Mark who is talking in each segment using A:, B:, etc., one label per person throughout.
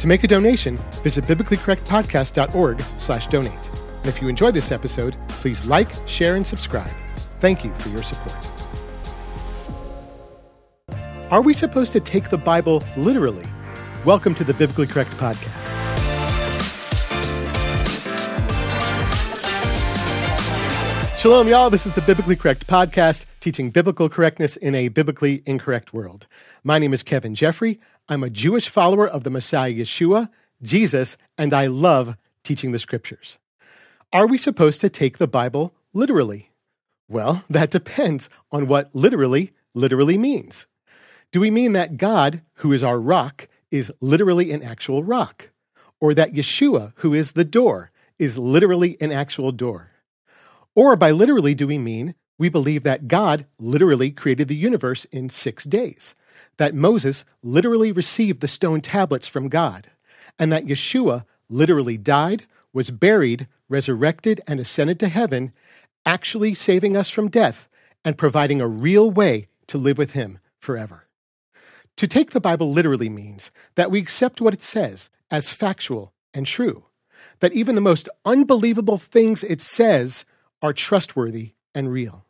A: To make a donation, visit biblicallycorrectpodcast.org slash donate. And if you enjoyed this episode, please like, share, and subscribe. Thank you for your support. Are we supposed to take the Bible literally? Welcome to the Biblically Correct Podcast. Shalom, y'all. This is the Biblically Correct Podcast, teaching biblical correctness in a biblically incorrect world. My name is Kevin Geoffrey. I'm a Jewish follower of the Messiah Yeshua, Jesus, and I love teaching the scriptures. Are we supposed to take the Bible literally? Well, that depends on what literally literally means. Do we mean that God, who is our rock, is literally an actual rock? Or that Yeshua, who is the door, is literally an actual door? Or by literally, do we mean we believe that God literally created the universe in six days? that Moses literally received the stone tablets from God, and that Yeshua literally died, was buried, resurrected, and ascended to heaven, actually saving us from death and providing a real way to live with Him forever. To take the Bible literally means that we accept what it says as factual and true, that even the most unbelievable things it says are trustworthy and real.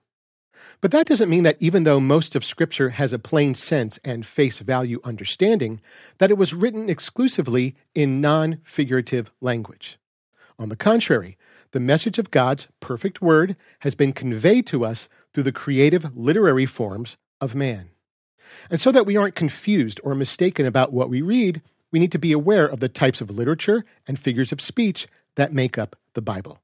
A: But that doesn't mean that even though most of Scripture has a plain sense and face value understanding, that it was written exclusively in non figurative language. On the contrary, the message of God's perfect word has been conveyed to us through the creative literary forms of man. And so that we aren't confused or mistaken about what we read, we need to be aware of the types of literature and figures of speech that make up the Bible.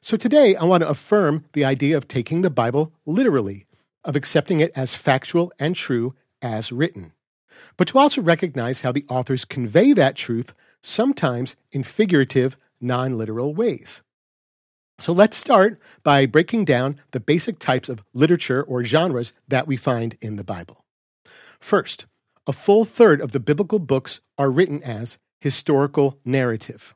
A: So today, I want to affirm the idea of taking the Bible literally, of accepting it as factual and true as written, but to also recognize how the authors convey that truth, sometimes in figurative, non literal ways. So let's start by breaking down the basic types of literature or genres that we find in the Bible. First, a full third of the biblical books are written as historical narrative.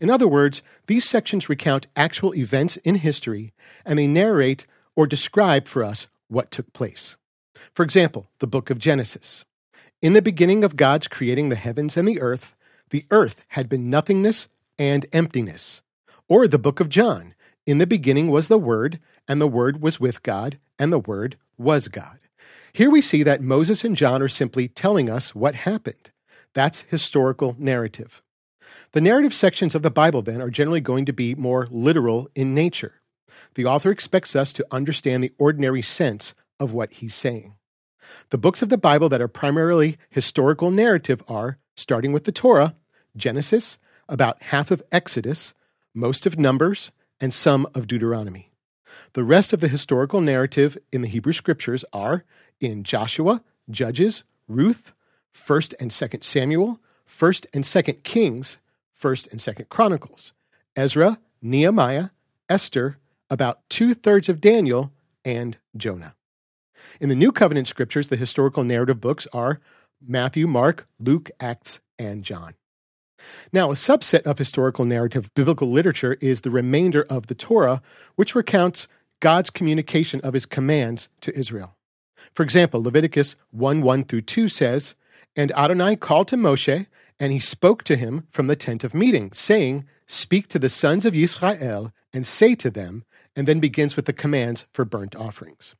A: In other words, these sections recount actual events in history and they narrate or describe for us what took place. For example, the book of Genesis. In the beginning of God's creating the heavens and the earth, the earth had been nothingness and emptiness. Or the book of John. In the beginning was the Word, and the Word was with God, and the Word was God. Here we see that Moses and John are simply telling us what happened. That's historical narrative. The narrative sections of the Bible, then, are generally going to be more literal in nature. The author expects us to understand the ordinary sense of what he's saying. The books of the Bible that are primarily historical narrative are, starting with the Torah, Genesis, about half of Exodus, most of Numbers, and some of Deuteronomy. The rest of the historical narrative in the Hebrew Scriptures are in Joshua, Judges, Ruth, 1st and 2nd Samuel, 1st and 2nd Kings, 1st and 2nd Chronicles, Ezra, Nehemiah, Esther, about two thirds of Daniel, and Jonah. In the New Covenant scriptures, the historical narrative books are Matthew, Mark, Luke, Acts, and John. Now, a subset of historical narrative biblical literature is the remainder of the Torah, which recounts God's communication of his commands to Israel. For example, Leviticus 1 1 through 2 says, And Adonai called to Moshe and he spoke to him from the tent of meeting, saying, Speak to the sons of Israel and say to them, and then begins with the commands for burnt offerings.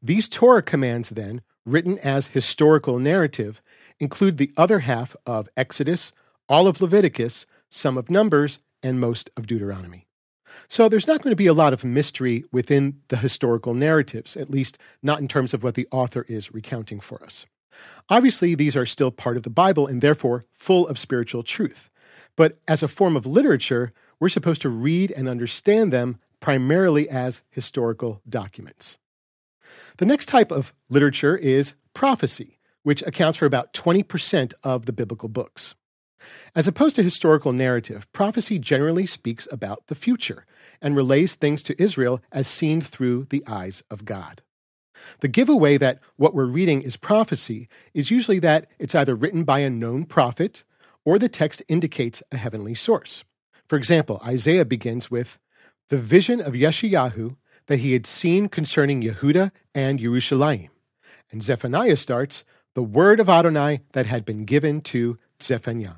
A: These Torah commands, then, written as historical narrative, include the other half of Exodus, all of Leviticus, some of Numbers, and most of Deuteronomy. So there's not going to be a lot of mystery within the historical narratives, at least not in terms of what the author is recounting for us. Obviously, these are still part of the Bible and therefore full of spiritual truth. But as a form of literature, we're supposed to read and understand them primarily as historical documents. The next type of literature is prophecy, which accounts for about 20% of the biblical books. As opposed to historical narrative, prophecy generally speaks about the future and relays things to Israel as seen through the eyes of God. The giveaway that what we're reading is prophecy is usually that it's either written by a known prophet or the text indicates a heavenly source. For example, Isaiah begins with the vision of Yeshayahu that he had seen concerning Yehuda and Jerusalem. And Zephaniah starts, the word of Adonai that had been given to Zephaniah.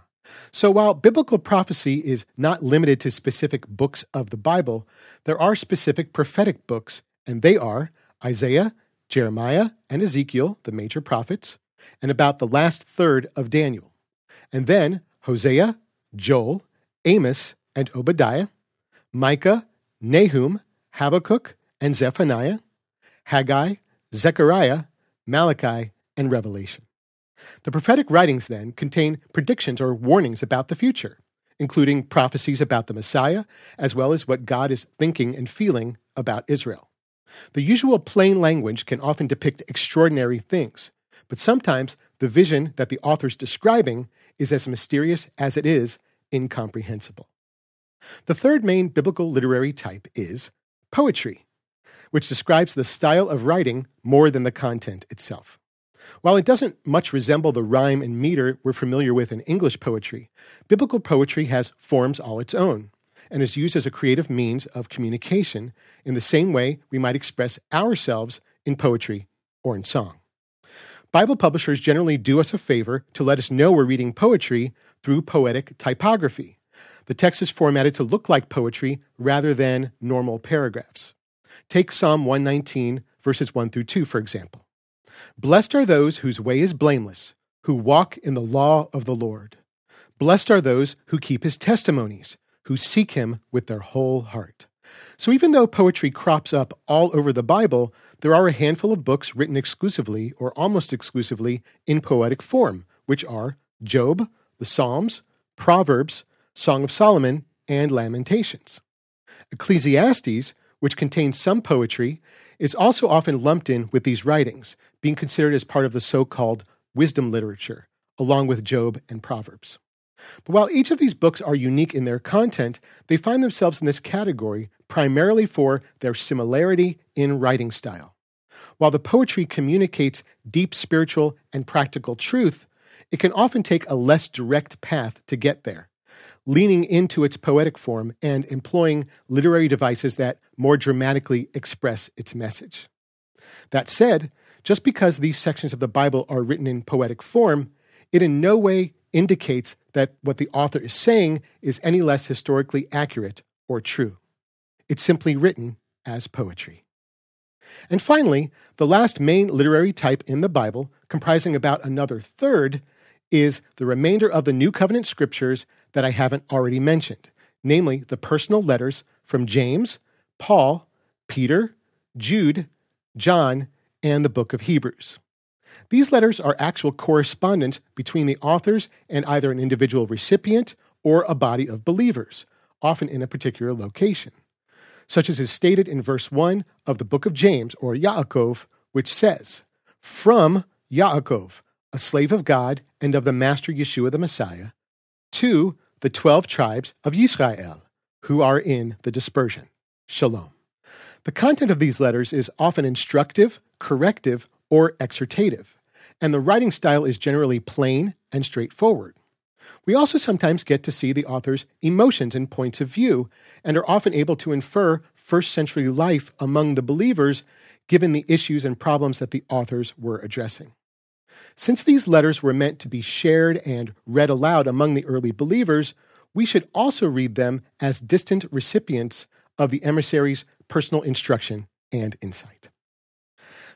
A: So while biblical prophecy is not limited to specific books of the Bible, there are specific prophetic books, and they are Isaiah, Jeremiah, and Ezekiel, the major prophets, and about the last third of Daniel. And then Hosea, Joel, Amos, and Obadiah, Micah, Nahum, Habakkuk, and Zephaniah, Haggai, Zechariah, Malachi, and Revelation. The prophetic writings then contain predictions or warnings about the future, including prophecies about the Messiah, as well as what God is thinking and feeling about Israel. The usual plain language can often depict extraordinary things, but sometimes the vision that the author's describing is as mysterious as it is incomprehensible. The third main biblical literary type is poetry, which describes the style of writing more than the content itself. While it doesn't much resemble the rhyme and meter we're familiar with in English poetry, biblical poetry has forms all its own and is used as a creative means of communication in the same way we might express ourselves in poetry or in song. Bible publishers generally do us a favor to let us know we're reading poetry through poetic typography. The text is formatted to look like poetry rather than normal paragraphs. Take Psalm 119, verses 1 through 2, for example. Blessed are those whose way is blameless, who walk in the law of the Lord. Blessed are those who keep his testimonies, who seek him with their whole heart. So, even though poetry crops up all over the Bible, there are a handful of books written exclusively or almost exclusively in poetic form, which are Job, the Psalms, Proverbs, Song of Solomon, and Lamentations. Ecclesiastes, which contains some poetry, is also often lumped in with these writings, being considered as part of the so called wisdom literature, along with Job and Proverbs. But while each of these books are unique in their content, they find themselves in this category primarily for their similarity in writing style. While the poetry communicates deep spiritual and practical truth, it can often take a less direct path to get there, leaning into its poetic form and employing literary devices that more dramatically express its message. That said, just because these sections of the Bible are written in poetic form, it in no way indicates that what the author is saying is any less historically accurate or true. It's simply written as poetry. And finally, the last main literary type in the Bible, comprising about another third, is the remainder of the New Covenant scriptures that I haven't already mentioned, namely the personal letters from James, Paul, Peter, Jude, John, and the book of Hebrews. These letters are actual correspondence between the authors and either an individual recipient or a body of believers, often in a particular location, such as is stated in verse 1 of the book of James, or Yaakov, which says, From Yaakov, a slave of God and of the Master Yeshua the Messiah, to the twelve tribes of Israel, who are in the dispersion. Shalom. The content of these letters is often instructive, corrective, or exhortative, and the writing style is generally plain and straightforward. We also sometimes get to see the author's emotions and points of view, and are often able to infer first century life among the believers given the issues and problems that the authors were addressing. Since these letters were meant to be shared and read aloud among the early believers, we should also read them as distant recipients of the emissary's personal instruction and insight.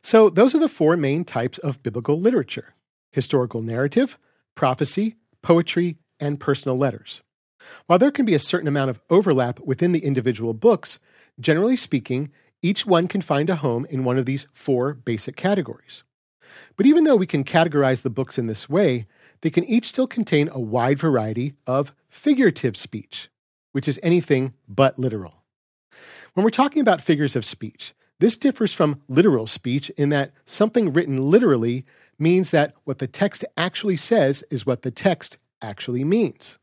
A: So, those are the four main types of biblical literature historical narrative, prophecy, poetry, and personal letters. While there can be a certain amount of overlap within the individual books, generally speaking, each one can find a home in one of these four basic categories. But even though we can categorize the books in this way, they can each still contain a wide variety of figurative speech, which is anything but literal. When we're talking about figures of speech, this differs from literal speech in that something written literally means that what the text actually says is what the text actually means.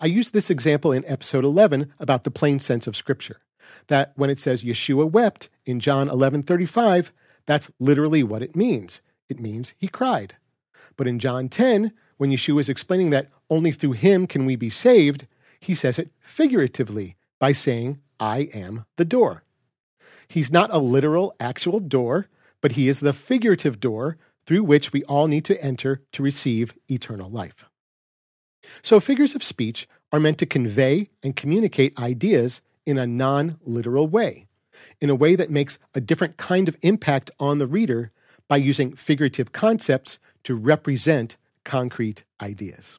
A: I used this example in episode 11 about the plain sense of Scripture. That when it says Yeshua wept in John 11:35, that's literally what it means. It means he cried. But in John 10, when Yeshua is explaining that only through him can we be saved, he says it figuratively by saying, I am the door. He's not a literal, actual door, but he is the figurative door through which we all need to enter to receive eternal life. So, figures of speech are meant to convey and communicate ideas in a non literal way, in a way that makes a different kind of impact on the reader by using figurative concepts to represent concrete ideas.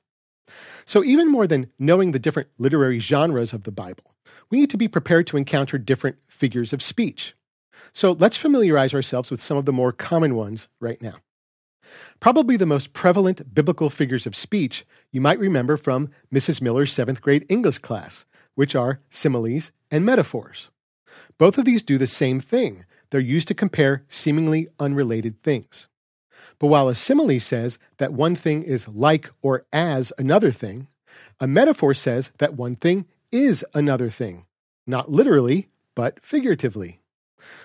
A: So, even more than knowing the different literary genres of the Bible, we need to be prepared to encounter different figures of speech. So, let's familiarize ourselves with some of the more common ones right now. Probably the most prevalent biblical figures of speech you might remember from Mrs. Miller's seventh grade English class, which are similes and metaphors. Both of these do the same thing. They're used to compare seemingly unrelated things. But while a simile says that one thing is like or as another thing, a metaphor says that one thing is another thing, not literally, but figuratively.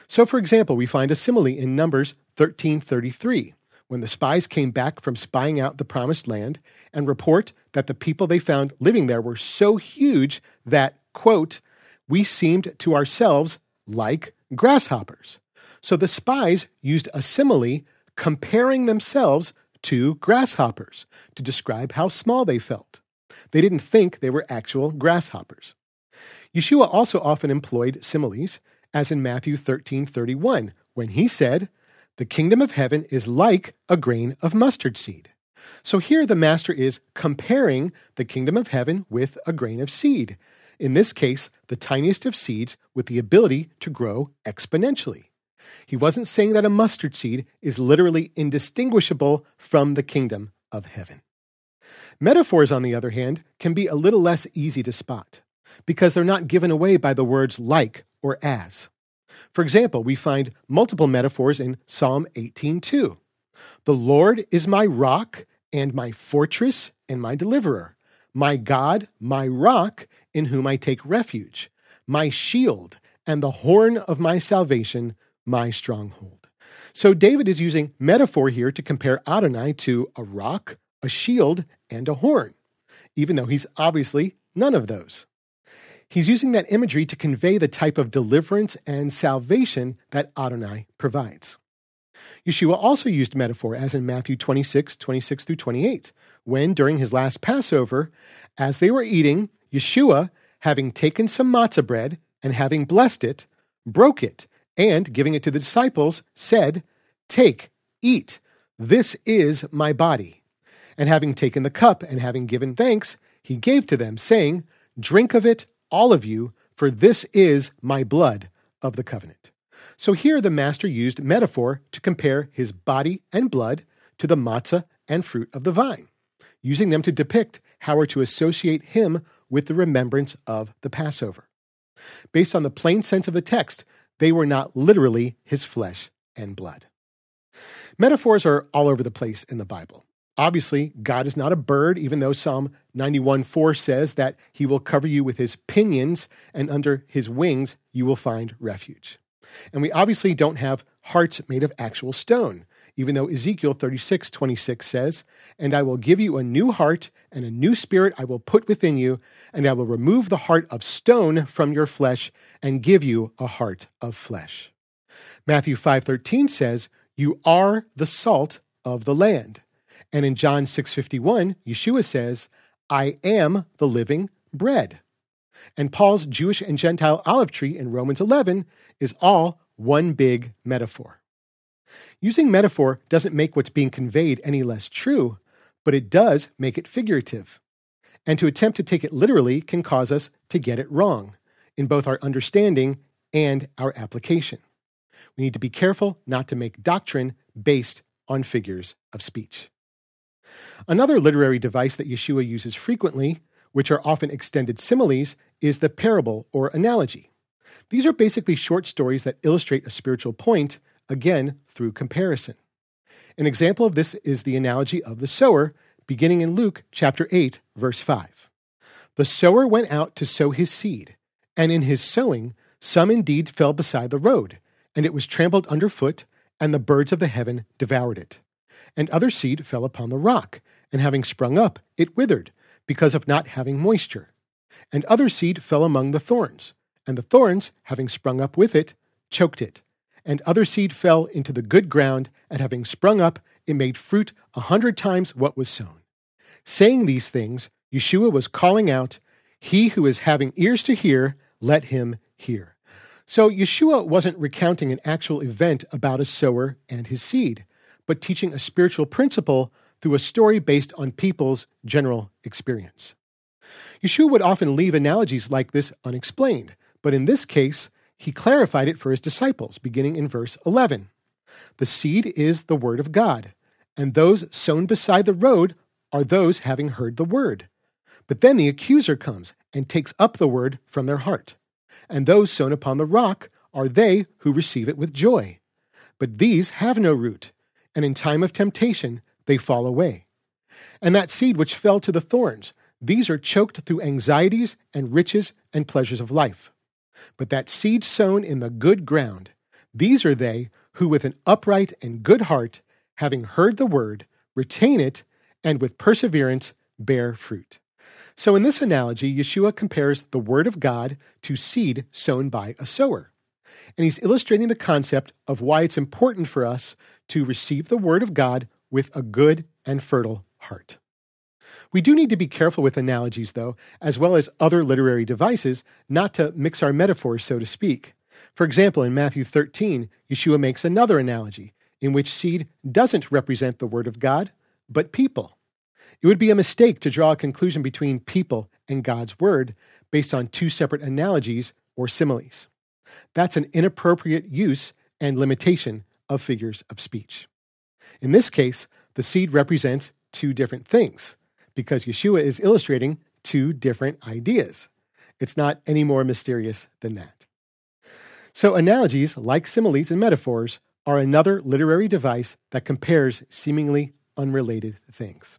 A: So, for example, we find a simile in Numbers 1333 when the spies came back from spying out the promised land and report that the people they found living there were so huge that, quote, we seemed to ourselves like grasshoppers. So the spies used a simile comparing themselves to grasshoppers to describe how small they felt. They didn't think they were actual grasshoppers. Yeshua also often employed similes, as in Matthew 13 31, when he said, the kingdom of heaven is like a grain of mustard seed. So here the master is comparing the kingdom of heaven with a grain of seed. In this case, the tiniest of seeds with the ability to grow exponentially. He wasn't saying that a mustard seed is literally indistinguishable from the kingdom of heaven. Metaphors, on the other hand, can be a little less easy to spot because they're not given away by the words like or as. For example, we find multiple metaphors in Psalm 18:2. The Lord is my rock and my fortress and my deliverer, my God, my rock, in whom I take refuge, my shield and the horn of my salvation, my stronghold. So David is using metaphor here to compare Adonai to a rock, a shield, and a horn, even though he's obviously none of those. He's using that imagery to convey the type of deliverance and salvation that Adonai provides. Yeshua also used metaphor, as in Matthew 26, 26 through 28, when during his last Passover, as they were eating, Yeshua, having taken some matzah bread and having blessed it, broke it, and giving it to the disciples, said, Take, eat, this is my body. And having taken the cup and having given thanks, he gave to them, saying, Drink of it, all of you, for this is my blood of the covenant. So here the master used metaphor to compare his body and blood to the matzah and fruit of the vine, using them to depict how we're to associate him with the remembrance of the Passover. Based on the plain sense of the text, they were not literally his flesh and blood. Metaphors are all over the place in the Bible. Obviously, God is not a bird, even though Psalm 91 4 says that he will cover you with his pinions, and under his wings you will find refuge. And we obviously don't have hearts made of actual stone, even though Ezekiel 36 26 says, And I will give you a new heart, and a new spirit I will put within you, and I will remove the heart of stone from your flesh, and give you a heart of flesh. Matthew 5 13 says, You are the salt of the land. And in John 6:51, Yeshua says, "I am the living bread." And Paul's Jewish and Gentile olive tree in Romans 11 is all one big metaphor. Using metaphor doesn't make what's being conveyed any less true, but it does make it figurative. And to attempt to take it literally can cause us to get it wrong in both our understanding and our application. We need to be careful not to make doctrine based on figures of speech. Another literary device that Yeshua uses frequently, which are often extended similes, is the parable or analogy. These are basically short stories that illustrate a spiritual point, again, through comparison. An example of this is the analogy of the sower, beginning in Luke chapter 8, verse 5. The sower went out to sow his seed, and in his sowing, some indeed fell beside the road, and it was trampled underfoot, and the birds of the heaven devoured it and other seed fell upon the rock, and having sprung up, it withered, because of not having moisture. And other seed fell among the thorns, and the thorns, having sprung up with it, choked it. And other seed fell into the good ground, and having sprung up, it made fruit a hundred times what was sown. Saying these things, Yeshua was calling out, He who is having ears to hear, let him hear. So Yeshua wasn't recounting an actual event about a sower and his seed, but teaching a spiritual principle through a story based on people's general experience. Yeshua would often leave analogies like this unexplained, but in this case, he clarified it for his disciples, beginning in verse 11. The seed is the word of God, and those sown beside the road are those having heard the word. But then the accuser comes and takes up the word from their heart. And those sown upon the rock are they who receive it with joy. But these have no root, and in time of temptation they fall away. And that seed which fell to the thorns, these are choked through anxieties and riches and pleasures of life. But that seed sown in the good ground, these are they who with an upright and good heart, having heard the word, retain it, and with perseverance bear fruit. So, in this analogy, Yeshua compares the word of God to seed sown by a sower. And he's illustrating the concept of why it's important for us to receive the word of God with a good and fertile heart. We do need to be careful with analogies, though, as well as other literary devices, not to mix our metaphors, so to speak. For example, in Matthew 13, Yeshua makes another analogy in which seed doesn't represent the Word of God, but people. It would be a mistake to draw a conclusion between people and God's Word based on two separate analogies or similes. That's an inappropriate use and limitation of figures of speech. In this case, the seed represents two different things because Yeshua is illustrating two different ideas. It's not any more mysterious than that. So, analogies, like similes and metaphors, are another literary device that compares seemingly unrelated things.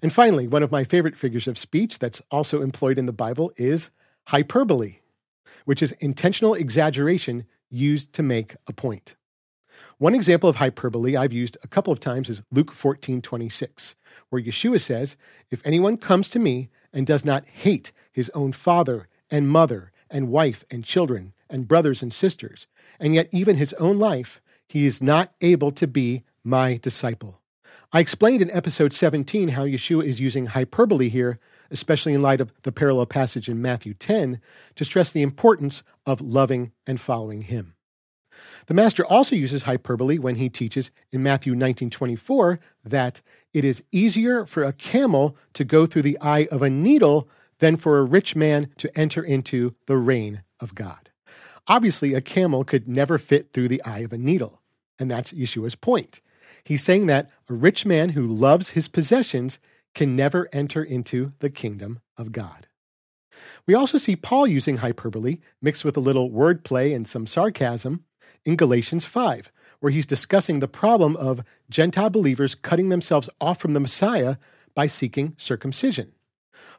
A: And finally, one of my favorite figures of speech that's also employed in the Bible is hyperbole, which is intentional exaggeration used to make a point. One example of hyperbole I've used a couple of times is Luke 14 26, where Yeshua says, If anyone comes to me and does not hate his own father and mother and wife and children and brothers and sisters, and yet even his own life, he is not able to be my disciple. I explained in episode 17 how Yeshua is using hyperbole here, especially in light of the parallel passage in Matthew 10, to stress the importance of loving and following him. The master also uses hyperbole when he teaches in Matthew 19:24 that it is easier for a camel to go through the eye of a needle than for a rich man to enter into the reign of God. Obviously, a camel could never fit through the eye of a needle, and that's Yeshua's point. He's saying that a rich man who loves his possessions can never enter into the kingdom of God. We also see Paul using hyperbole mixed with a little wordplay and some sarcasm in Galatians 5, where he's discussing the problem of Gentile believers cutting themselves off from the Messiah by seeking circumcision.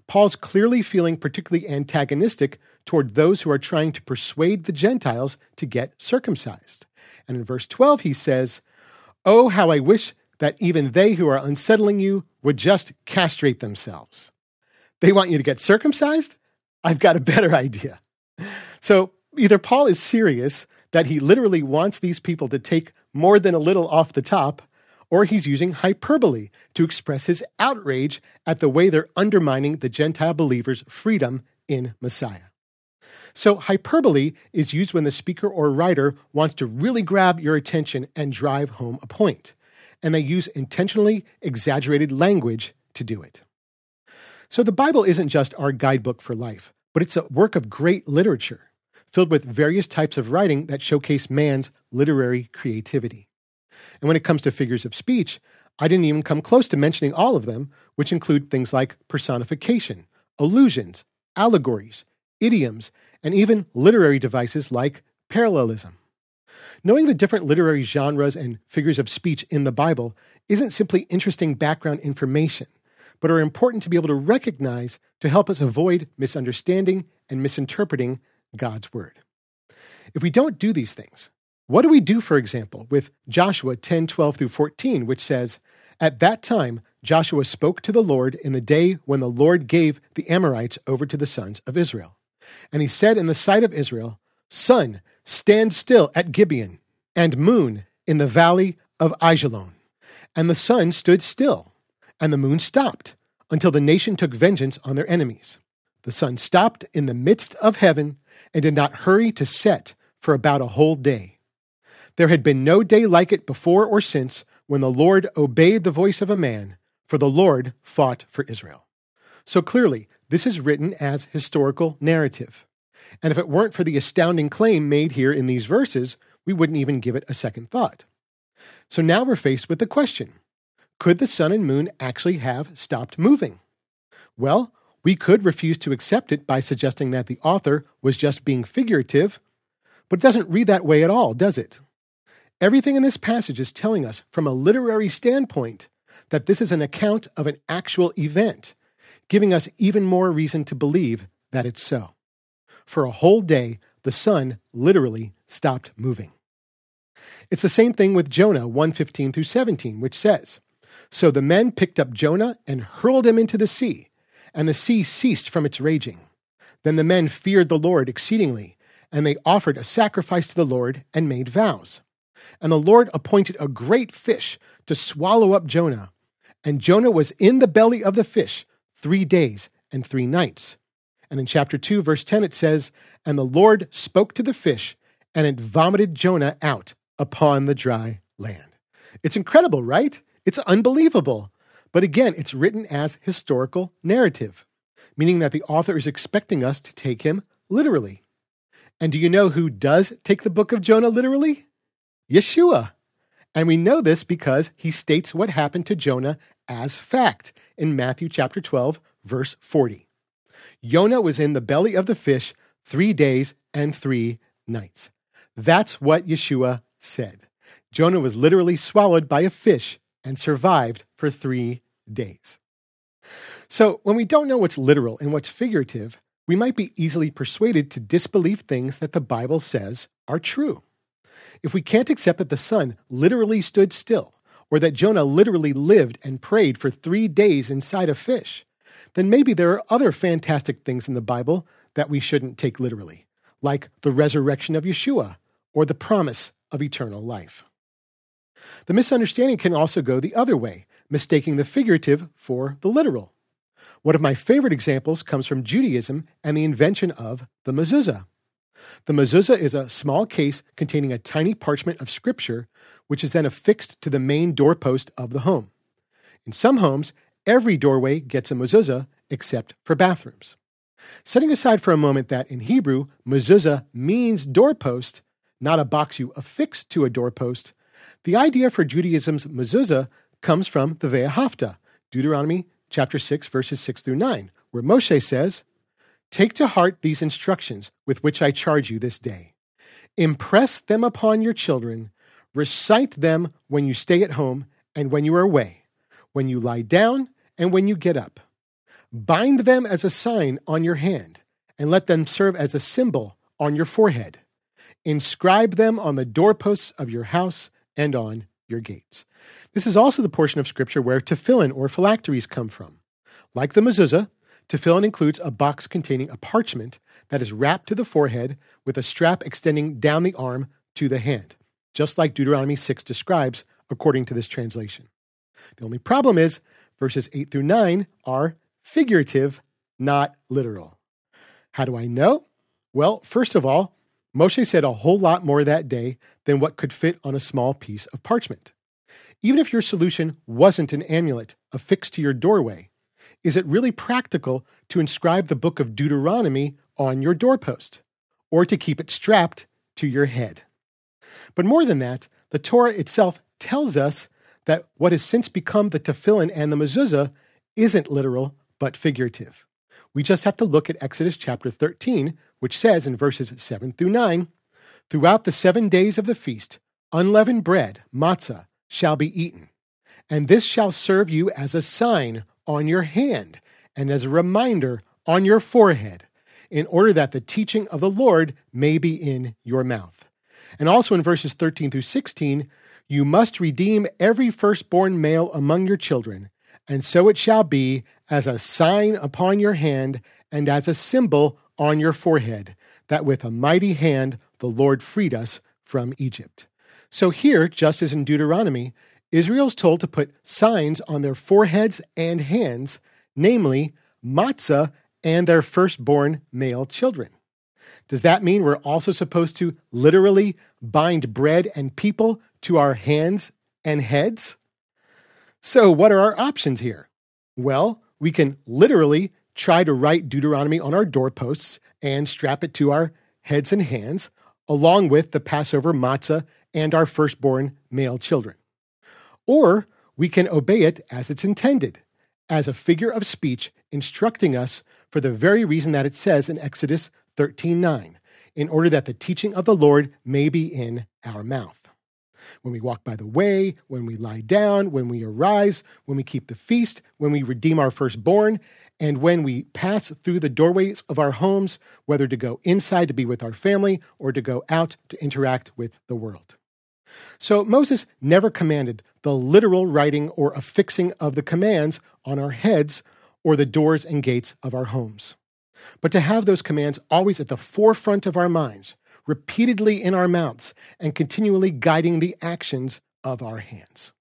A: Paul's clearly feeling particularly antagonistic toward those who are trying to persuade the Gentiles to get circumcised. And in verse 12, he says, Oh, how I wish that even they who are unsettling you would just castrate themselves. They want you to get circumcised? I've got a better idea. So either Paul is serious that he literally wants these people to take more than a little off the top, or he's using hyperbole to express his outrage at the way they're undermining the Gentile believers' freedom in Messiah. So, hyperbole is used when the speaker or writer wants to really grab your attention and drive home a point, and they use intentionally exaggerated language to do it. So, the Bible isn't just our guidebook for life, but it's a work of great literature filled with various types of writing that showcase man's literary creativity. And when it comes to figures of speech, I didn't even come close to mentioning all of them, which include things like personification, allusions, allegories, idioms, and even literary devices like parallelism. Knowing the different literary genres and figures of speech in the Bible isn't simply interesting background information, but are important to be able to recognize to help us avoid misunderstanding and misinterpreting God's word. If we don't do these things, what do we do, for example, with Joshua 10 12 through 14, which says, At that time, Joshua spoke to the Lord in the day when the Lord gave the Amorites over to the sons of Israel. And he said in the sight of Israel, Sun, stand still at Gibeon, and moon in the valley of Aijalon. And the sun stood still, and the moon stopped, until the nation took vengeance on their enemies. The sun stopped in the midst of heaven and did not hurry to set for about a whole day. There had been no day like it before or since when the Lord obeyed the voice of a man, for the Lord fought for Israel. So clearly, this is written as historical narrative. And if it weren't for the astounding claim made here in these verses, we wouldn't even give it a second thought. So now we're faced with the question could the sun and moon actually have stopped moving? Well, we could refuse to accept it by suggesting that the author was just being figurative, but it doesn't read that way at all, does it? Everything in this passage is telling us, from a literary standpoint, that this is an account of an actual event, giving us even more reason to believe that it's so. For a whole day, the sun literally stopped moving. It's the same thing with Jonah 1:15 through 17, which says, "So the men picked up Jonah and hurled him into the sea, and the sea ceased from its raging. Then the men feared the Lord exceedingly, and they offered a sacrifice to the Lord and made vows. And the Lord appointed a great fish to swallow up Jonah. And Jonah was in the belly of the fish three days and three nights. And in chapter 2, verse 10, it says, And the Lord spoke to the fish, and it vomited Jonah out upon the dry land. It's incredible, right? It's unbelievable. But again, it's written as historical narrative, meaning that the author is expecting us to take him literally. And do you know who does take the book of Jonah literally? Yeshua. And we know this because he states what happened to Jonah as fact in Matthew chapter 12, verse 40. Jonah was in the belly of the fish three days and three nights. That's what Yeshua said. Jonah was literally swallowed by a fish and survived for three days. So, when we don't know what's literal and what's figurative, we might be easily persuaded to disbelieve things that the Bible says are true. If we can't accept that the sun literally stood still, or that Jonah literally lived and prayed for three days inside a fish, then maybe there are other fantastic things in the Bible that we shouldn't take literally, like the resurrection of Yeshua or the promise of eternal life. The misunderstanding can also go the other way, mistaking the figurative for the literal. One of my favorite examples comes from Judaism and the invention of the mezuzah. The mezuzah is a small case containing a tiny parchment of scripture, which is then affixed to the main doorpost of the home. In some homes, every doorway gets a mezuzah except for bathrooms. Setting aside for a moment that in Hebrew, mezuzah means doorpost, not a box you affix to a doorpost, the idea for Judaism's mezuzah comes from the Ve'ahavta, Deuteronomy chapter 6, verses 6 through 9, where Moshe says, Take to heart these instructions with which I charge you this day. Impress them upon your children, recite them when you stay at home and when you are away, when you lie down and when you get up. Bind them as a sign on your hand, and let them serve as a symbol on your forehead. Inscribe them on the doorposts of your house and on your gates. This is also the portion of Scripture where tefillin or phylacteries come from. Like the mezuzah, tefillin includes a box containing a parchment that is wrapped to the forehead with a strap extending down the arm to the hand, just like Deuteronomy 6 describes according to this translation. The only problem is verses 8 through 9 are figurative, not literal. How do I know? Well, first of all, Moshe said a whole lot more that day than what could fit on a small piece of parchment. Even if your solution wasn't an amulet affixed to your doorway, is it really practical to inscribe the book of Deuteronomy on your doorpost or to keep it strapped to your head? But more than that, the Torah itself tells us that what has since become the tefillin and the mezuzah isn't literal but figurative. We just have to look at Exodus chapter 13, which says in verses 7 through 9 Throughout the seven days of the feast, unleavened bread, matzah, shall be eaten. And this shall serve you as a sign on your hand and as a reminder on your forehead, in order that the teaching of the Lord may be in your mouth. And also in verses 13 through 16, you must redeem every firstborn male among your children, and so it shall be as a sign upon your hand and as a symbol on your forehead, that with a mighty hand the Lord freed us from Egypt. So here, just as in Deuteronomy, Israel is told to put signs on their foreheads and hands namely matzah and their firstborn male children. Does that mean we're also supposed to literally bind bread and people to our hands and heads? So, what are our options here? Well, we can literally try to write Deuteronomy on our doorposts and strap it to our heads and hands, along with the Passover matzah and our firstborn male children. Or we can obey it as it's intended, as a figure of speech instructing us for the very reason that it says in Exodus 13:9, in order that the teaching of the Lord may be in our mouth. When we walk by the way, when we lie down, when we arise, when we keep the feast, when we redeem our firstborn, and when we pass through the doorways of our homes, whether to go inside to be with our family or to go out to interact with the world. So Moses never commanded the literal writing or affixing of the commands on our heads or the doors and gates of our homes, but to have those commands always at the forefront of our minds, repeatedly in our mouths, and continually guiding the actions of our hands.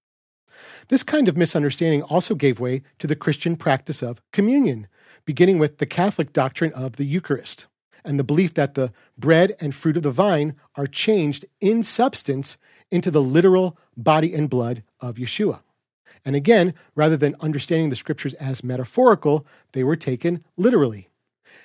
A: This kind of misunderstanding also gave way to the Christian practice of communion, beginning with the Catholic doctrine of the Eucharist and the belief that the bread and fruit of the vine are changed in substance into the literal body and blood of Yeshua. And again, rather than understanding the scriptures as metaphorical, they were taken literally.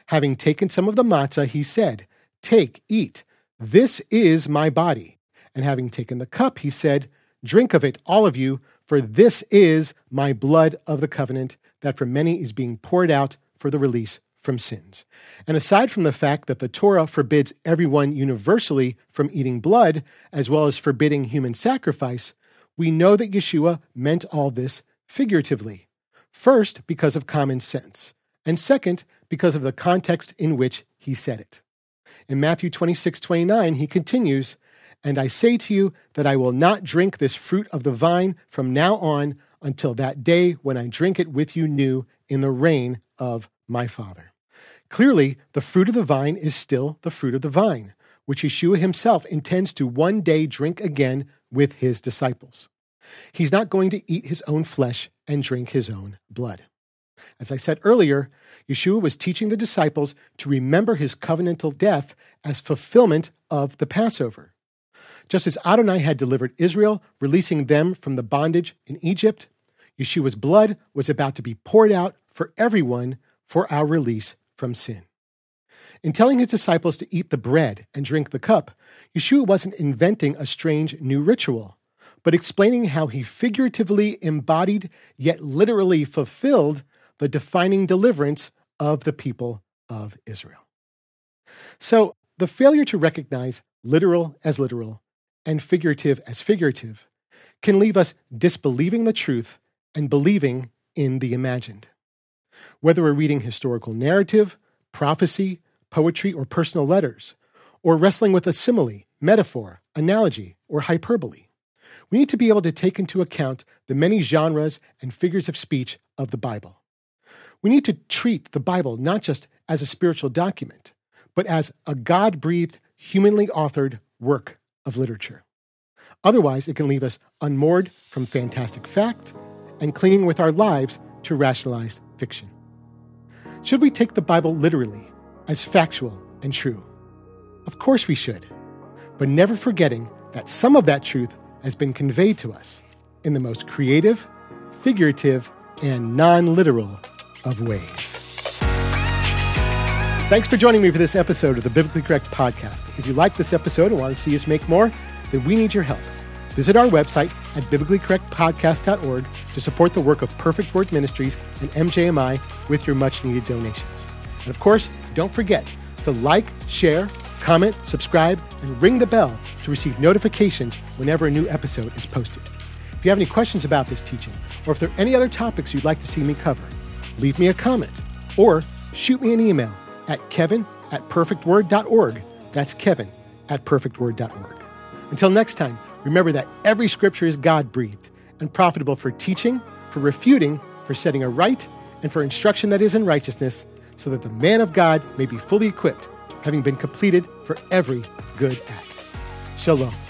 A: Having taken some of the matzah, he said, Take, eat, this is my body. And having taken the cup, he said, Drink of it, all of you, for this is my blood of the covenant that for many is being poured out for the release from sins. And aside from the fact that the Torah forbids everyone universally from eating blood, as well as forbidding human sacrifice, we know that Yeshua meant all this figuratively. First, because of common sense, and second, because of the context in which he said it. In Matthew 26 29, he continues, And I say to you that I will not drink this fruit of the vine from now on until that day when I drink it with you new in the reign of my Father. Clearly, the fruit of the vine is still the fruit of the vine, which Yeshua himself intends to one day drink again with his disciples. He's not going to eat his own flesh and drink his own blood. As I said earlier, Yeshua was teaching the disciples to remember his covenantal death as fulfillment of the Passover. Just as Adonai had delivered Israel, releasing them from the bondage in Egypt, Yeshua's blood was about to be poured out for everyone for our release from sin. In telling his disciples to eat the bread and drink the cup, Yeshua wasn't inventing a strange new ritual, but explaining how he figuratively embodied yet literally fulfilled the defining deliverance of the people of Israel. So, the failure to recognize literal as literal and figurative as figurative can leave us disbelieving the truth and believing in the imagined. Whether we're reading historical narrative, prophecy, poetry, or personal letters, or wrestling with a simile, metaphor, analogy, or hyperbole, we need to be able to take into account the many genres and figures of speech of the Bible. We need to treat the Bible not just as a spiritual document, but as a God breathed, humanly authored work of literature. Otherwise, it can leave us unmoored from fantastic fact and clinging with our lives to rationalized fiction. Should we take the Bible literally, as factual and true? Of course we should, but never forgetting that some of that truth has been conveyed to us in the most creative, figurative, and non literal of ways. Thanks for joining me for this episode of the Biblically Correct Podcast. If you like this episode and want to see us make more, then we need your help. Visit our website at biblicallycorrectpodcast.org to support the work of Perfect Word Ministries and MJMI with your much needed donations. And of course, don't forget to like, share, comment, subscribe, and ring the bell to receive notifications whenever a new episode is posted. If you have any questions about this teaching, or if there are any other topics you'd like to see me cover, leave me a comment or shoot me an email at kevin at perfectword.org. That's kevin at perfectword.org. Until next time, Remember that every scripture is God breathed and profitable for teaching, for refuting, for setting a right, and for instruction that is in righteousness, so that the man of God may be fully equipped, having been completed for every good act. Shalom.